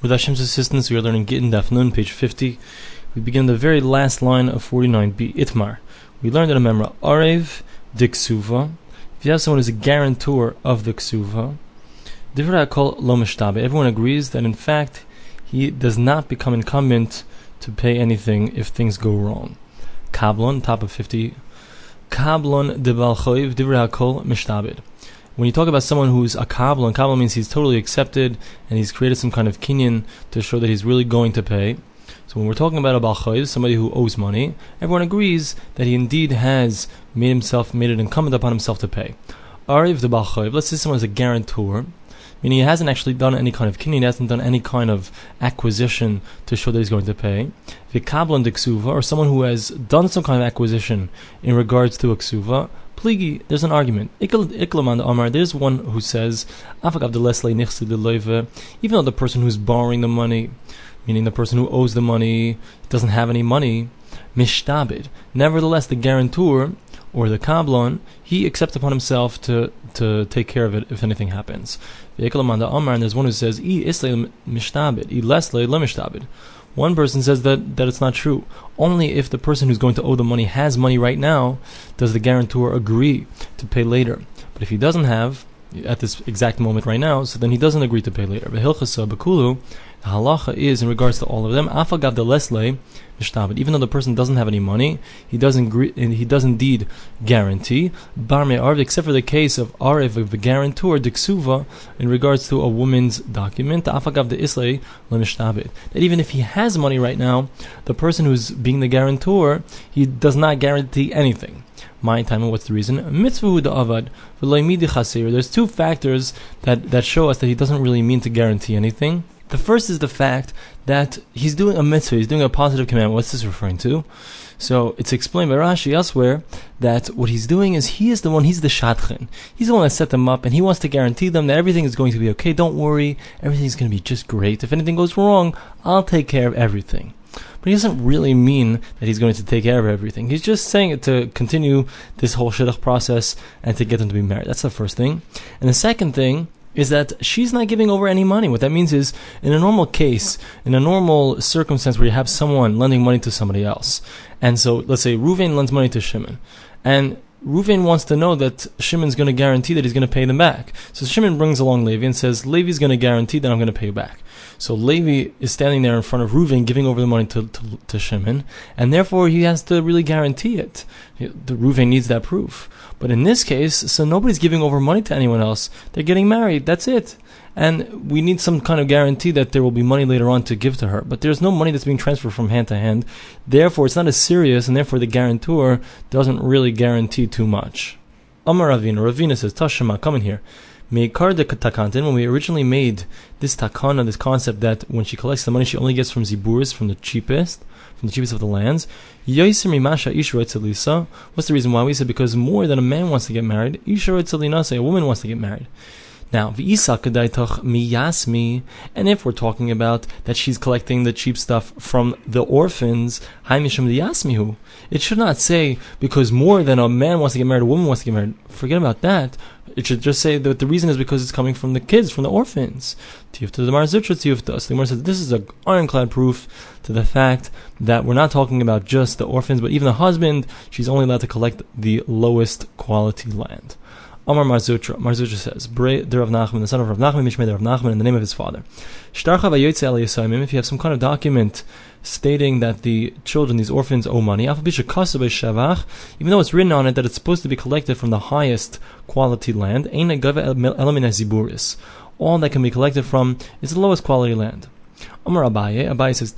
With Hashem's assistance, we are learning Gittin Daf Nun, page 50. We begin the very last line of 49b, Itmar. We learned in a memra, Arev Diksuva. If you have someone who's a guarantor of the Ksuva, Divirakol Lomishtab, Everyone agrees that in fact he does not become incumbent to pay anything if things go wrong. Kablon, top of 50. Kablon de Balchoiv Divra Kol Mishtabed when you talk about someone who's a kablon, and kablon means he's totally accepted and he's created some kind of kinyan to show that he's really going to pay. So when we're talking about a balchayv, somebody who owes money, everyone agrees that he indeed has made himself, made it incumbent upon himself to pay. Ariv the balchayv, let's say someone is a guarantor, meaning he hasn't actually done any kind of kinyan, he hasn't done any kind of acquisition to show that he's going to pay. The kablon diksuva, or someone who has done some kind of acquisition in regards to a ksuva, Pligi, there's an argument. Iklaman Amar, there's one who says, even though the person who's borrowing the money, meaning the person who owes the money, doesn't have any money, mishtabid. Nevertheless, the guarantor or the kablon, he accepts upon himself to, to take care of it if anything happens. Amar, and there's one who says, mishtabid, One person says that, that it's not true. Only if the person who's going to owe the money has money right now does the guarantor agree to pay later. But if he doesn't have, at this exact moment right now, so then he doesn't agree to pay later. Bekulu, the halacha is in regards to all of them. Afagav de lesle even though the person doesn't have any money, he doesn't he does indeed guarantee bar arv, except for the case of arv of the guarantor diksuva in regards to a woman's document. Afagav de islay. That even if he has money right now, the person who's being the guarantor, he does not guarantee anything my time and what's the reason? Mitzvah avad There's two factors that, that show us that he doesn't really mean to guarantee anything. The first is the fact that he's doing a mitzvah, he's doing a positive command. What's this referring to? So it's explained by Rashi elsewhere that what he's doing is he is the one, he's the shadchan. He's the one that set them up and he wants to guarantee them that everything is going to be okay. Don't worry, everything's going to be just great. If anything goes wrong, I'll take care of everything. But he doesn't really mean that he's going to take care of everything. He's just saying it to continue this whole shidduch process and to get them to be married. That's the first thing. And the second thing is that she's not giving over any money. What that means is, in a normal case, in a normal circumstance where you have someone lending money to somebody else, and so let's say Ruvain lends money to Shimon, and Ruvain wants to know that Shimon's going to guarantee that he's going to pay them back. So Shimon brings along Levi and says, Levi's going to guarantee that I'm going to pay you back. So Levi is standing there in front of Ruvain, giving over the money to, to, to Shimon, and therefore he has to really guarantee it. The Ruvain needs that proof. But in this case, so nobody's giving over money to anyone else. They're getting married. That's it. And we need some kind of guarantee that there will be money later on to give to her. But there's no money that's being transferred from hand to hand. Therefore, it's not as serious, and therefore the guarantor doesn't really guarantee too much. Amar Ravina. Ravina says, Tashima, come in here. Meikar de takantin, when we originally made this takana, this concept that when she collects the money, she only gets from ziburis, from the cheapest, from the cheapest of the lands. What's the reason why? We said because more than a man wants to get married, a woman wants to get married. Now, vi sak miyasmi, and if we're talking about that she's collecting the cheap stuff from the orphans, haimishim yasmihu, it should not say because more than a man wants to get married, a woman wants to get married. Forget about that. It should just say that the reason is because it's coming from the kids, from the orphans. So the Gemara says this is an ironclad proof to the fact that we're not talking about just the orphans, but even the husband, she's only allowed to collect the lowest quality land. Amar Marzutra, Marzutra says, Bre the Rav Nachman, the son of Rav Nachman, Mishmei the Rav Nachman, in the name of his father. Shtarcha vayotze if you have some kind of document stating that the children, these orphans, owe money, even though it's written on it that it's supposed to be collected from the highest quality land, all that can be collected from is the lowest quality land. Abaye, Abaye says,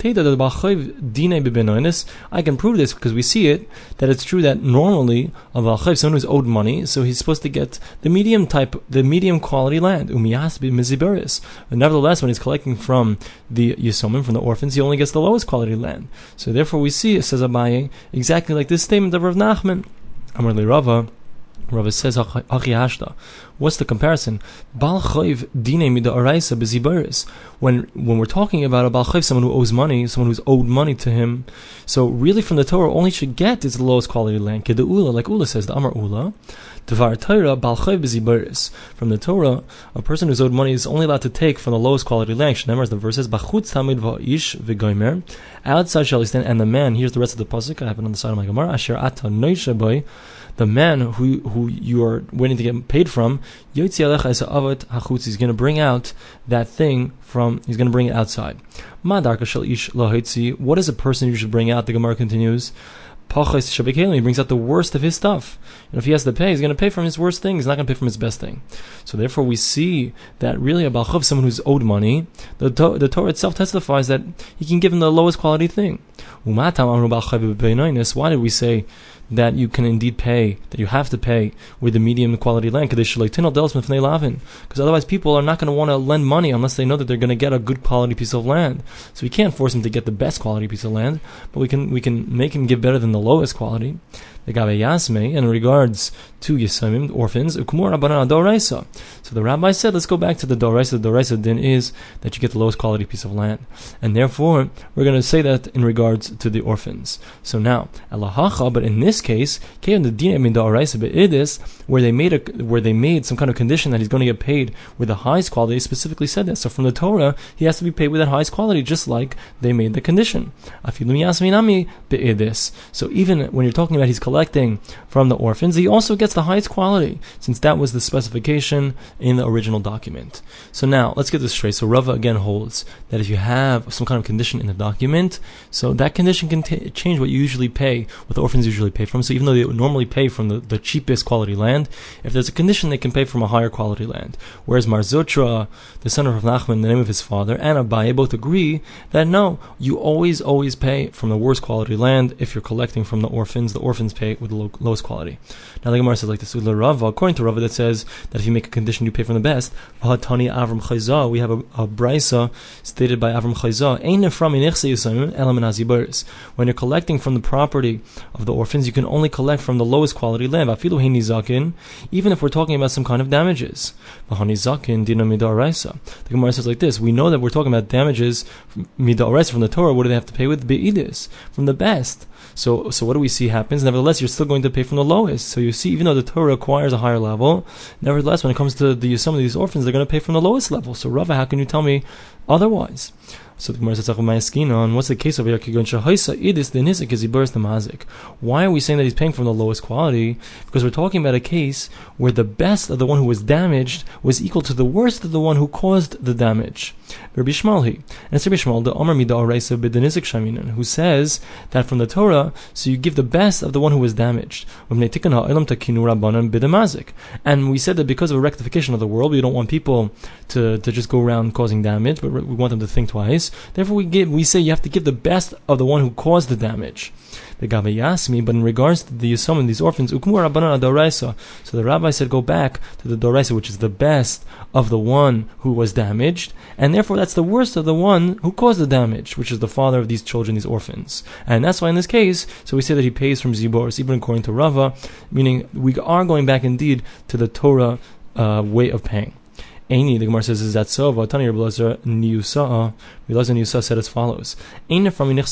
I can prove this because we see it, that it's true that normally, a balchayv, someone who's owed money, so he's supposed to get the medium type, the medium quality land, umiyas miziberis. But nevertheless, when he's collecting from the yisomim, from the orphans, he only gets the lowest quality land. So therefore we see, it says Abaye, exactly like this statement of Rav Nachman. Amar Rava, Rava says, What's the comparison? Bal chayv dine mida araisa bezibaris. When when we're talking about a bal chayv, someone who owes money, someone who's owed money to him, so really from the Torah, only should get is the lowest quality land. Keda ula, like Ula says, the Amar Ula. Devar Torah bal chayv bezibaris. From the Torah, a person who's owed money is only allowed to take from the lowest quality land. Shneimar, the verse says, Bachutz tamid va'ish v'goymer. Outside shall he stand, and the man. Here's the rest of the pasuk. I have it on the side of my Gemara. Asher ata noishaboy the man who who you are waiting to get paid from, he's going to bring out that thing from, he's going to bring it outside. What is a person you should bring out? The Gemara continues. He brings out the worst of his stuff. And if he has to pay, he's going to pay from his worst thing. He's not going to pay from his best thing. So therefore, we see that really a balchav, someone who's owed money, the, the Torah itself testifies that he can give him the lowest quality thing. Why did we say that you can indeed pay, that you have to pay with the medium quality land, because otherwise people are not going to want to lend money unless they know that they're going to get a good quality piece of land. So we can't force them to get the best quality piece of land, but we can we can make them give better than the lowest quality the Gabe Yasme in regards to Yisomim, orphans, So the rabbi said, let's go back to the Doraisa. The Doraisa din is that you get the lowest quality piece of land. And therefore, we're going to say that in regards to the orphans. So now, Alahacha, but in this case, the where they made a, where they made some kind of condition that he's going to get paid with the highest quality, specifically said that. So from the Torah, he has to be paid with that highest quality, just like they made the condition. So even when you're talking about he's collecting from the orphans, he also gets the highest quality, since that was the specification in the original document. So now, let's get this straight. So Rava again holds that if you have some kind of condition in the document, so that condition can t- change what you usually pay, what the orphans usually pay from. So even though they would normally pay from the, the cheapest quality land, if there's a condition, they can pay from a higher quality land. Whereas Mar Zutra, the son of Nachman, the name of his father, and Abaye both agree that no, you always, always pay from the worst quality land if you're collecting from the orphans. The orphans with the low, lowest quality. Now the Gemara says like this: with Rava, according to Rava, that says that if you make a condition, you pay from the best. Avram Chayza, we have a, a brisa stated by Avram Chayza. When you're collecting from the property of the orphans, you can only collect from the lowest quality land. Even if we're talking about some kind of damages. The Gemara says like this: We know that we're talking about damages from the Torah. What do they have to pay with? Be'idis from the best. So, so what do we see happens? Nevertheless, you're still going to pay from the lowest. So you see, even though the Torah requires a higher level, nevertheless, when it comes to the, some of these orphans, they're going to pay from the lowest level. So, Rava, how can you tell me otherwise? So the Gemara says, on what's the case of idis the nizik, as he bursts the mazik? Why are we saying that he's paying from the lowest quality? Because we're talking about a case where the best of the one who was damaged was equal to the worst of the one who caused the damage. Rabbi. And it's the Omer Mida Araisa B'Denizik who says that from the Torah, so you give the best of the one who was damaged. And we said that because of a rectification of the world, we don't want people to, to just go around causing damage, but we want them to think twice. Therefore, we give we say you have to give the best of the one who caused the damage. The Gabe Yasmi, but in regards to the Yisomim, these orphans, Ukmur Rabbanan Doraisa. So the rabbi said, go back to the Doraisa, which is the best of the one who was damaged, and therefore that's the worst of the one who caused the damage, which is the father of these children, these orphans. And that's why in this case, so we say that he pays from Zibor, even according to Rava, meaning we are going back indeed to the Torah uh, way of paying. Aini, the Gemara says, is that so? Vatani Rabbi Lazar Niusa, uh, Rabbi Niusa said as follows: In regards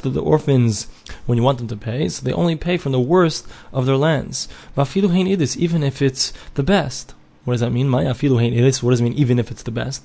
to the orphans, when you want them to pay, so they only pay from the worst of their lands. Even if it's the best. What does that mean? What does it mean? Even if it's the best.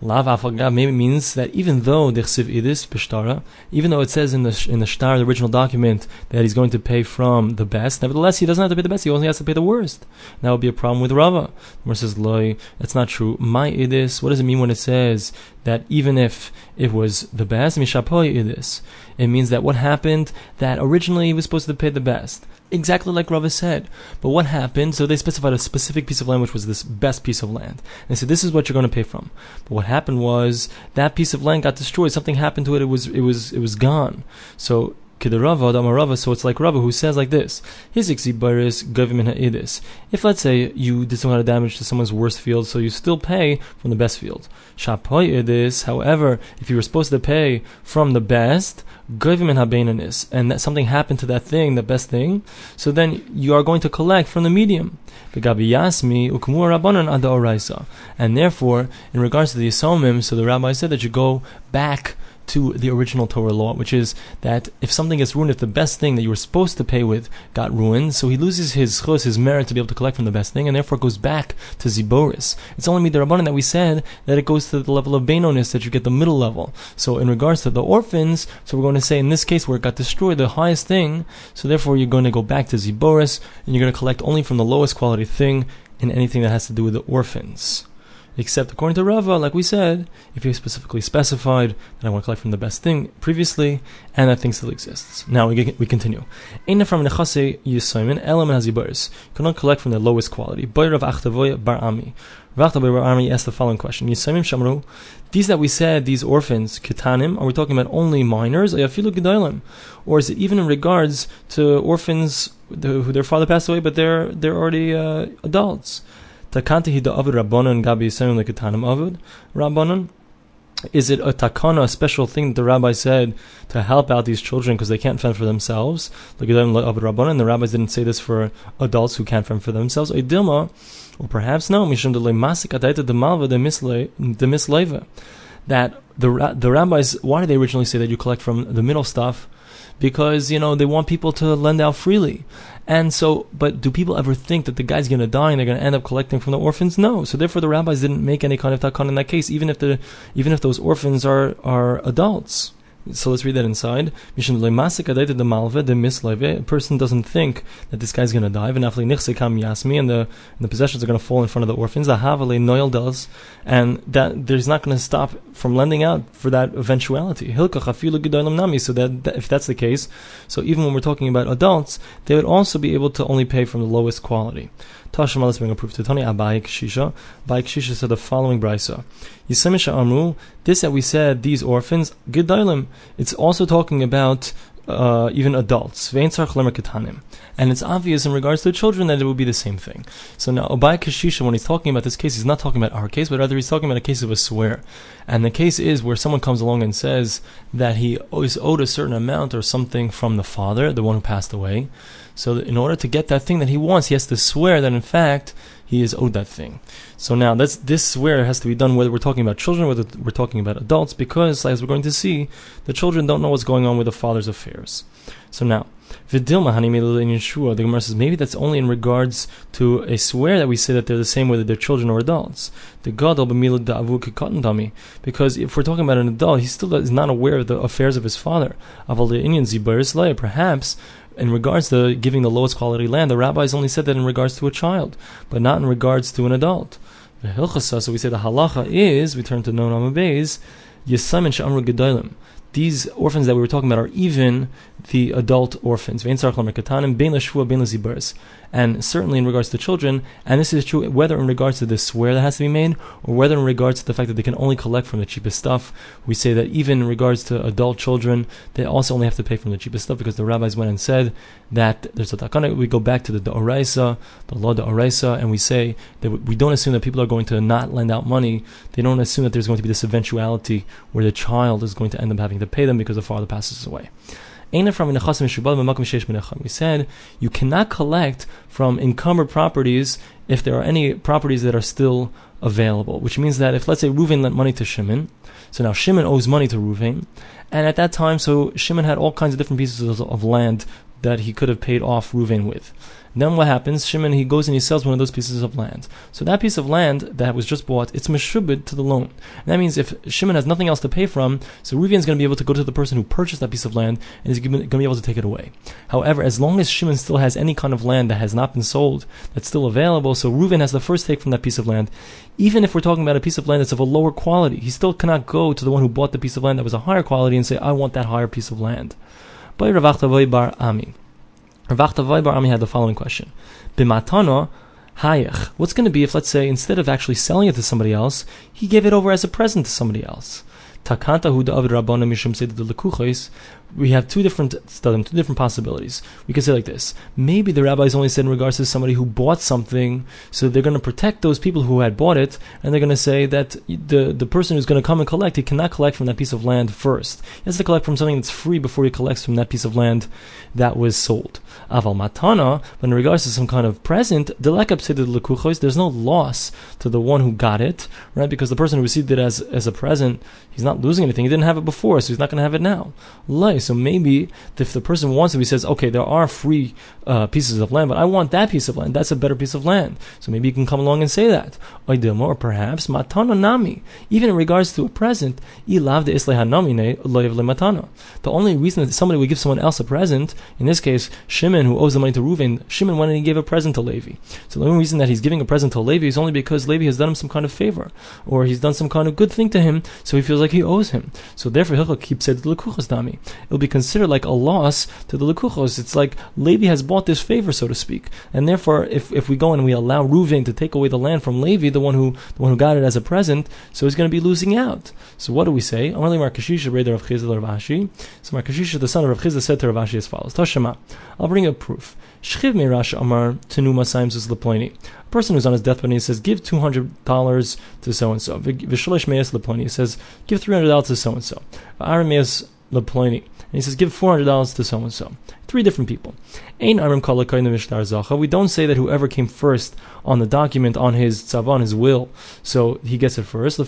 Lav afagav maybe means that even though dechsiv idis b'shtara, even though it says in the in the shtar, the original document, that he's going to pay from the best, nevertheless he doesn't have to pay the best. He only has to pay the worst. That would be a problem with Rava. Gemara says loy. That's not true. My idis. What does it mean when it says that even if it was the best, mishapoy idis? It means that what happened that originally he was supposed to pay the best exactly like Rava said. But what happened? So they specified a specific piece of land, which was this best piece of land. And they said, this is what you're going to pay from. But what happened was that piece of land got destroyed. Something happened to it. It was, it was, it was gone. So Kidarava, Damarava, so it's like Rava who says like this: His ixibaris idis. If let's say you did some kind of damage to someone's worst field, so you still pay from the best field. Shapoy idis. However, if you were supposed to pay from the best, is, and that something happened to that thing, the best thing, so then you are going to collect from the medium. V'gabi yasmi u'kumur rabanan adoraisa. And therefore, in regards to the Yisomim, so the rabbi said that you go back to the original Torah law, which is that if something gets ruined, if the best thing that you were supposed to pay with got ruined, so he loses his chus, his merit to be able to collect from the best thing, and therefore goes back to Ziboris. It's only Midarabbanan that we said that it goes to the level of Benonis, that you get the middle level. So in regards to the orphans, so we're going to say in this case where it got destroyed, the highest thing, so therefore you're going to go back to Ziboris, and you're going to collect only from the lowest quality thing in anything that has to do with the orphans. Except according to Rava, like we said, if you specifically specified that I want to collect from the best thing previously, and that thing still exists. Now we, we continue. You cannot collect from the lowest quality. Bar Ami. Army asked the following question: Shamru, these that we said, these orphans, kitanim, are we talking about only minors, or is it even in regards to orphans who their father passed away, but they're they're already uh, adults? Takanti hida avid rabbanon gabi yisayim leketanim avid rabbanon. Is it a takana, a special thing that the rabbi said to help out these children because they can't fend for themselves? And the rabbis didn't say this for adults who can't fend for themselves. Or perhaps no. That the the rabbis, why did they originally say that you collect from the middle stuff? Because you know they want people to lend out freely. And so, but do people ever think that the guy's going to die and they're going to end up collecting from the orphans? No. So therefore, the rabbis didn't make any kind of takan in that case, even if the, even if those orphans are are adults. So let's read that inside. A person doesn't think that this guy's going to die, and the, and the possessions are going to fall in front of the orphans. and that there's not going to stop from lending out for that eventuality. So that, that if that's the case, so even when we're talking about adults, they would also be able to only pay from the lowest quality. Tashma, let's bring a proof to Tani Abai Kshisha. Abai Kshisha said the following brisa. Yisemisha Amru, this that we said, these orphans, Gedalim, it's also talking about uh, even adults. And it's obvious in regards to the children that it would be the same thing. So now, Abai Kashisha, when he's talking about this case, he's not talking about our case, but rather he's talking about a case of a swear. And the case is where someone comes along and says that he is owed a certain amount or something from the father, the one who passed away. So in order to get that thing that he wants, he has to swear that in fact he is owed that thing. So now that's this swear has to be done whether we're talking about children, or whether we're talking about adults, because as we're going to see, the children don't know what's going on with the father's affairs. So now, Vidilma Hanimil in Yeshua, the Gemara says maybe that's only in regards to a swear that we say that they're the same whether they're children or adults. The da'avu dami, because if we're talking about an adult, he still is not aware of the affairs of his father. Perhaps in regards to giving the lowest quality land, the rabbis only said that in regards to a child, but not in regards to an adult. So we say the halacha is, we turn to non amabeis, yesamin she'amru gedolim these orphans that we were talking about are even the adult orphans. Certainly in regards to children, and this is true whether in regards to the swear that has to be made, or whether in regards to the fact that they can only collect from the cheapest stuff. We say that even in regards to adult children, they also only have to pay from the cheapest stuff because the rabbis went and said that there's a takana. We go back to the Da'oraisa, the law Da'oraisa, and we say that we don't assume that people are going to not lend out money. They don't assume that there's going to be this eventuality where the child is going to end up having to pay them because the father passes away. We said you cannot collect from encumbered properties if there are any properties that are still available, which means that if, let's say, Reuven lent money to Shimon, so now Shimon owes money to Reuven, and at that time, so Shimon had all kinds of different pieces of, of land that he could have paid off Reuven with. Then what happens? Shimon he goes and he sells one of those pieces of land. So that piece of land that was just bought, it's meshubid to the loan. And that means if Shimon has nothing else to pay from, so Reuven is going to be able to go to the person who purchased that piece of land and is going to be able to take it away. However, as long as Shimon still has any kind of land that has not been sold, that's still available, so Reuven has the first take from that piece of land. Even if we're talking about a piece of land that's of a lower quality, he still cannot go to the one who bought the piece of land that was a higher quality and say, I want that higher piece of land. Bar Ami. Ravachta Vaibar Ami had the following question. Bimatano, Hayach. What's going to be if, let's say, instead of actually selling it to somebody else, he gave it over as a present to somebody else? Takanta hu David Rabbana Mishum. We have two different two different possibilities. We could say like this: maybe the rabbis only said in regards to somebody who bought something, so they're going to protect those people who had bought it, and they're going to say that the the person who's going to come and collect, he cannot collect from that piece of land first. He has to collect from something that's free before he collects from that piece of land that was sold. Aval matana, but in regards to some kind of present, there's no loss to the one who got it, right? Because the person who received it as as a present, he's not losing anything. He didn't have it before, so he's not going to have it now. So maybe if the person wants it, he says, okay, there are free uh, pieces of land, but I want that piece of land. That's a better piece of land. So maybe you can come along and say that. Or perhaps matana nami. Even in regards to a present, the only reason that somebody would give someone else a present, in this case, Shimon, who owes the money to Reuven, Shimon went and he gave a present to Levi. So the only reason that he's giving a present to Levi is only because Levi has done him some kind of favor, or he's done some kind of good thing to him, so he feels like he owes him. So therefore, he'll keep said dami. It'll be considered like a loss to the lekuchos. It's like Levi has bought this favor, so to speak, and therefore, if, if we go and we allow Reuven to take away the land from Levi, the one who the one who got it as a present, so he's going to be losing out. So what do we say? So Markashisha, the son of Rav said to Rav Ashi as follows: Tashema, I'll bring a proof. Shchiv Mirash Amar Leploni. A person who's on his deathbed and he says, give two hundred dollars to so and so. Vishalish Meis. Says, give three hundred dollars to so and so. Leploni. And he says, give four hundred dollars to so and so. Three different people. Ain Arim Zacha. We don't say that whoever came first on the document on his tzavan, his will, so he gets it first. So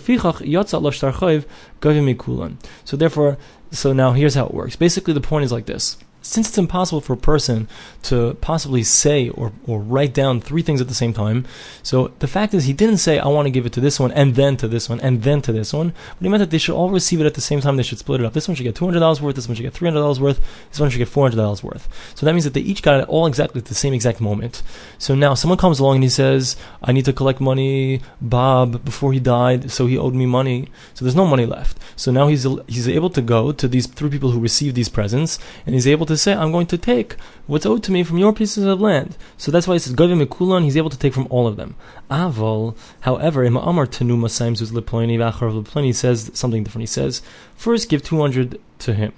therefore, so now here's how it works. Basically, the point is like this since it's impossible for a person to possibly say or, or write down three things at the same time, so the fact is he didn't say, I want to give it to this one, and then to this one, and then to this one, but he meant that they should all receive it at the same time, they should split it up. This one should get $200 worth, this one should get $300 worth, this one should get $400 worth. So that means that they each got it all exactly at the same exact moment. So now someone comes along and he says, I need to collect money, Bob, before he died, so he owed me money, so there's no money left. So now he's, he's able to go to these three people who received these presents, and he's able to say, I'm going to take what's owed to me from your pieces of land. So that's why he says Govim Mikulan, he's able to take from all of them. Aval, however, in Ma'amar Tenuma Saimzus Leploni Vachar Leploni says something different. He says, first give 200 to him.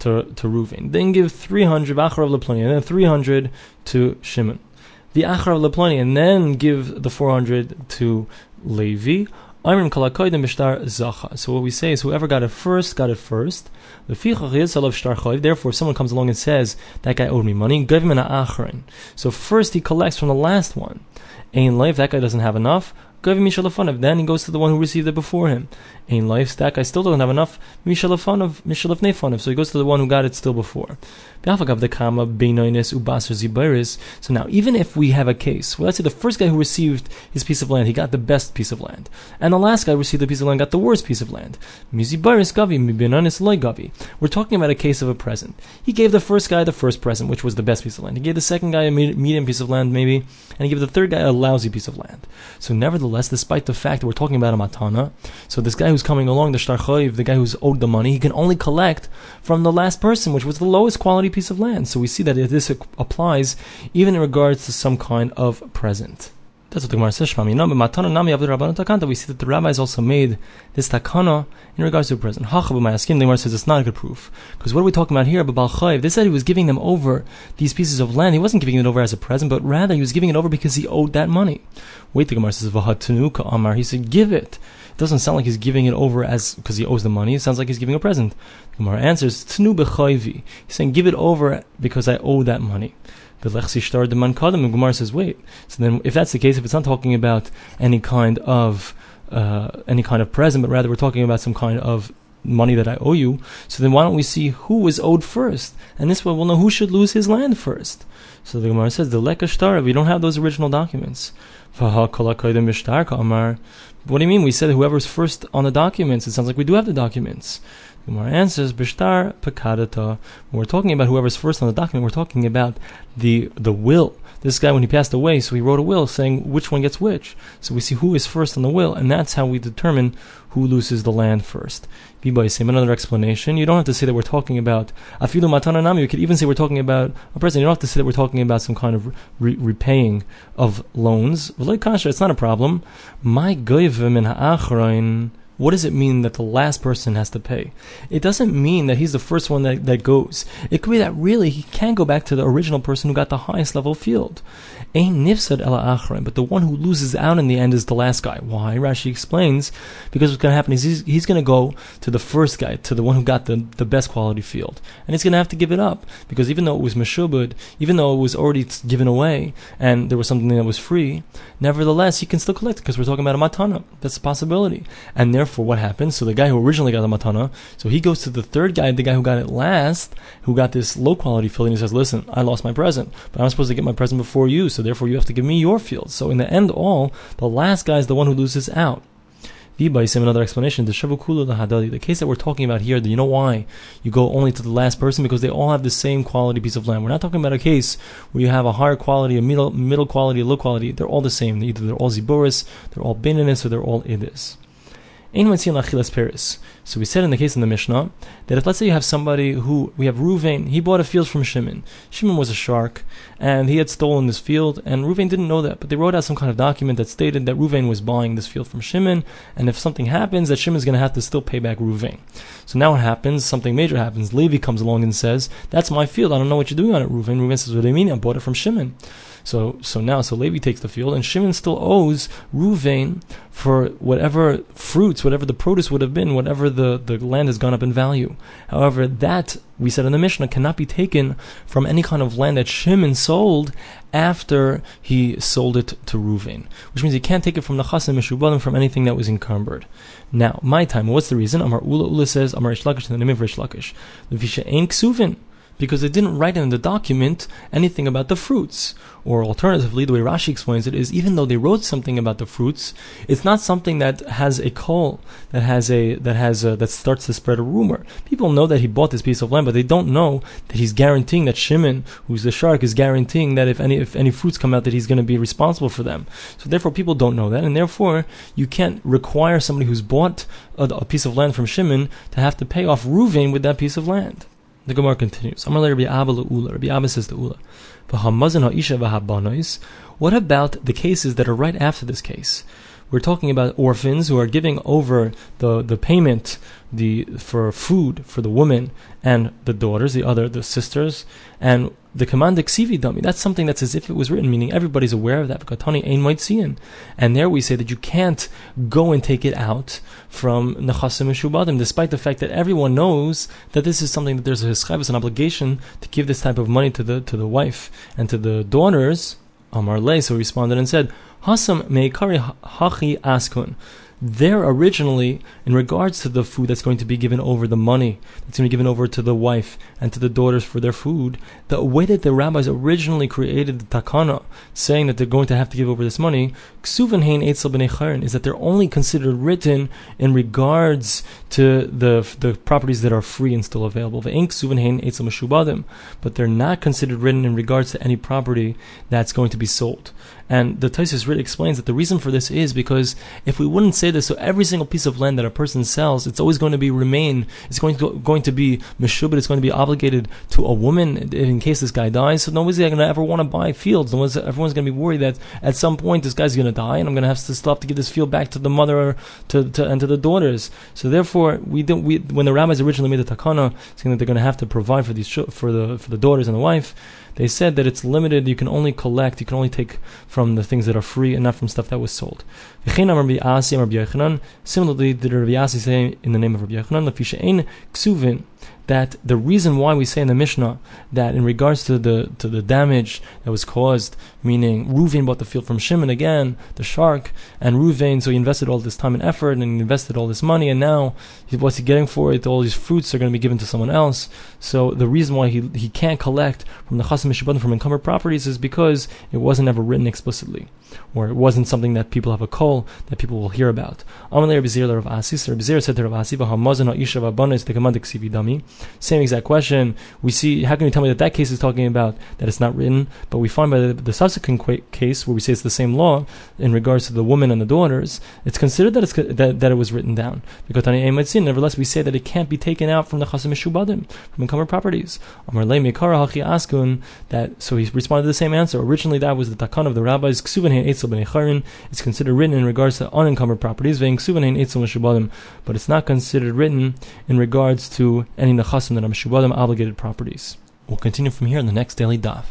To, to Reuven, then give 300 Vachar Leploni, and then 300 to Shimon. The Achar Leploni, and then give the 400 to Levi. So what we say is whoever got it first got it first. Therefore, someone comes along and says that guy owed me money, give him an So first he collects from the last one. And in life, that guy doesn't have enough. Give him Then he goes to the one who received it before him. In life, that guy still doesn't have enough. So he goes to the one who got it still before. So now, even if we have a case, well, let's say the first guy who received his piece of land, he got the best piece of land, and the last guy who received the piece of land got the worst piece of land. We're talking about a case of a present. He gave the first guy the first present, which was the best piece of land. He gave the second guy a medium piece of land, maybe, and he gave the third guy a lousy piece of land. So, nevertheless, despite the fact that we're talking about a matana, so this guy who's coming along, the shtar the guy who's owed the money, he can only collect from the last person, which was the lowest quality piece of land. So we see that this applies even in regards to some kind of present. That's what the Gemara says. We see that the rabbis also made this takana in regards to a present. The Gemara says it's not a good proof because what are we talking about here? But they said he was giving them over these pieces of land. He wasn't giving it over as a present, but rather he was giving it over because he owed that money. Wait, the Gemara says Amar. He said, "Give it." It doesn't sound like he's giving it over as because he owes the money. It sounds like he's giving a present. The Gemara answers, Tnu b'chayvi. He's saying, give it over because I owe that money. The lechsi shtar the man kadam. And Gemara says, wait. So then, if that's the case, if it's not talking about any kind of uh, any kind of present, but rather we're talking about some kind of money that I owe you. So then why don't we see who was owed first? And this way we'll know who should lose his land first. So the Gemara says, the lekashtar, we don't have those original documents. What do you mean? We said whoever's first on the documents. It sounds like we do have the documents. Gemara answers, Bishtar Pekadata. When we're talking about whoever's first on the document, we're talking about the the will. This guy, when he passed away, so he wrote a will saying which one gets which. So we see who is first on the will, and that's how we determine who loses the land first. Same another explanation. You don't have to say that we're talking about afilu matana nami. You could even say we're talking about a person. You don't have to say that we're talking about some kind of re- repaying of loans. It's not a problem. My goyvim in ha'achroin what does it mean that the last person has to pay? It doesn't mean that he's the first one that, that goes. It could be that really he can go back to the original person who got the highest level field. Ein nifsad ela achron, but the one who loses out in the end is the last guy. Why? Rashi explains, because what's going to happen is he's, he's going to go to the first guy, to the one who got the, the best quality field. And he's going to have to give it up, because even though it was meshubud, even though it was already given away, and there was something that was free, nevertheless, he can still collect, because we're talking about a matana. That's a possibility. And therefore, what happens? So the guy who originally got the matana, so he goes to the third guy, the guy who got it last, who got this low quality field, and he says, listen, I lost my present, but I'm supposed to get my present before you, so therefore you have to give me your field. So in the end, all the last guy is the one who loses out. Vibaysim, another explanation, the Shavukula the Hadali, the case that we're talking about here, you know why you go only to the last person? Because they all have the same quality piece of land. We're not talking about a case where you have a higher quality, a middle middle quality, a low quality. They're all the same. Either they're all Ziboris, they're all Binanis, or they're all Idis. So we said in the case in the Mishnah that if let's say you have somebody who we have Ruvain, he bought a field from Shimon. Shimon was a shark, and he had stolen this field, and Ruvain didn't know that, but they wrote out some kind of document that stated that Ruvain was buying this field from Shimon, and if something happens, that Shimon is going to have to still pay back Ruvain. So now what happens? Something major happens. Levi comes along and says, "That's my field. I don't know what you're doing on it, Ruvain." Ruvain says, "What do you mean? I bought it from Shimon." So so now so Levi takes the field, and Shimon still owes Ruvain for whatever fruits, whatever the produce would have been, whatever the, the land has gone up in value. However, that we said in the Mishnah cannot be taken from any kind of land that Shimon sold after he sold it to Ruvain, which means he can't take it from the Chasim Meshubalim from anything that was encumbered. Now, my time, what's the reason? Amar Ula Ula says, Amar Reish Lakish, the name of Reish Lakish. The Visha ain't Ksuvin because they didn't write in the document anything about the fruits. Or alternatively, the way Rashi explains it is even though they wrote something about the fruits, it's not something that has a call, that has a that has a, that starts to spread a rumor. People know that he bought this piece of land, but they don't know that he's guaranteeing that Shimon, who's the shark, is guaranteeing that if any if any fruits come out, that he's going to be responsible for them. So therefore, people don't know that, and therefore you can't require somebody who's bought a, a piece of land from Shimon to have to pay off Ruvain with that piece of land. The Gemara continues. Rabbi Abba says to Ula. What about the cases that are right after this case? We're talking about orphans who are giving over the, the payment the for food for the woman and the daughters, the other the sisters, and the command ksivi dummy. That's something that's as if it was written, meaning everybody's aware of that. And there we say that you can't go and take it out from nechasim shubadim, despite the fact that everyone knows that this is something that there's a hischayvus, an obligation to give this type of money to the to the wife and to the daughters. Amar Le, so responded and said, Hasam meikari hachi askun there originally, in regards to the food that's going to be given over, the money that's going to be given over to the wife and to the daughters for their food, the way that the rabbis originally created the takana, saying that they're going to have to give over this money, is that they're only considered written in regards to the the properties that are free and still available. But they're not considered written in regards to any property that's going to be sold. And the Taisus really explains that the reason for this is because if we wouldn't say this, so every single piece of land that a person sells, it's always going to be remain, it's going to going to be meshubit, it's going to be obligated to a woman in case this guy dies. So nobody's going to ever want to buy fields. Nobody's, everyone's going to be worried that at some point this guy's going to die, and I'm going to have to still have to give this field back to the mother to, to and to the daughters. So therefore, we don't. We when the rabbis originally made the takana, saying that they're going to have to provide for these for the for the daughters and the wife they said that it's limited, you can only collect, you can only take from the things that are free and not from stuff that was sold. Similarly, did Rabbi Yasi say in the name of Rabbi Yochanan, that the reason why we say in the Mishnah that in regards to the to the damage that was caused, meaning Ruvain bought the field from Shimon again, the shark, and Ruvain, so he invested all this time and effort and he invested all this money, and now what's he getting for it? All these fruits are going to be given to someone else. So the reason why he he can't collect from the Chasim Mishabbatim from encumbered properties is because it wasn't ever written explicitly, or it wasn't something that people have a call that people will hear about. Amalei Rabbi Zir Rav Asi, so Rabbi Zir said to Rav Asi, "V'hamazon ha'isha v'abanis tekamandik sivi dami." Same exact question. We see, how can you tell me that that case is talking about that it's not written? But we find by the, the pasuk case where we say it's the same law in regards to the woman and the daughters, it's considered that it's that, that it was written down because nevertheless we say that it can't be taken out from the chasim mishubadim from encumbered properties. That so he responded to the same answer. Originally, that was the takan of the rabbis. It's considered written in regards to unencumbered properties, but it's not considered written in regards to any nechasim that are mishubadim obligated properties. We'll continue from here in the next daily daf.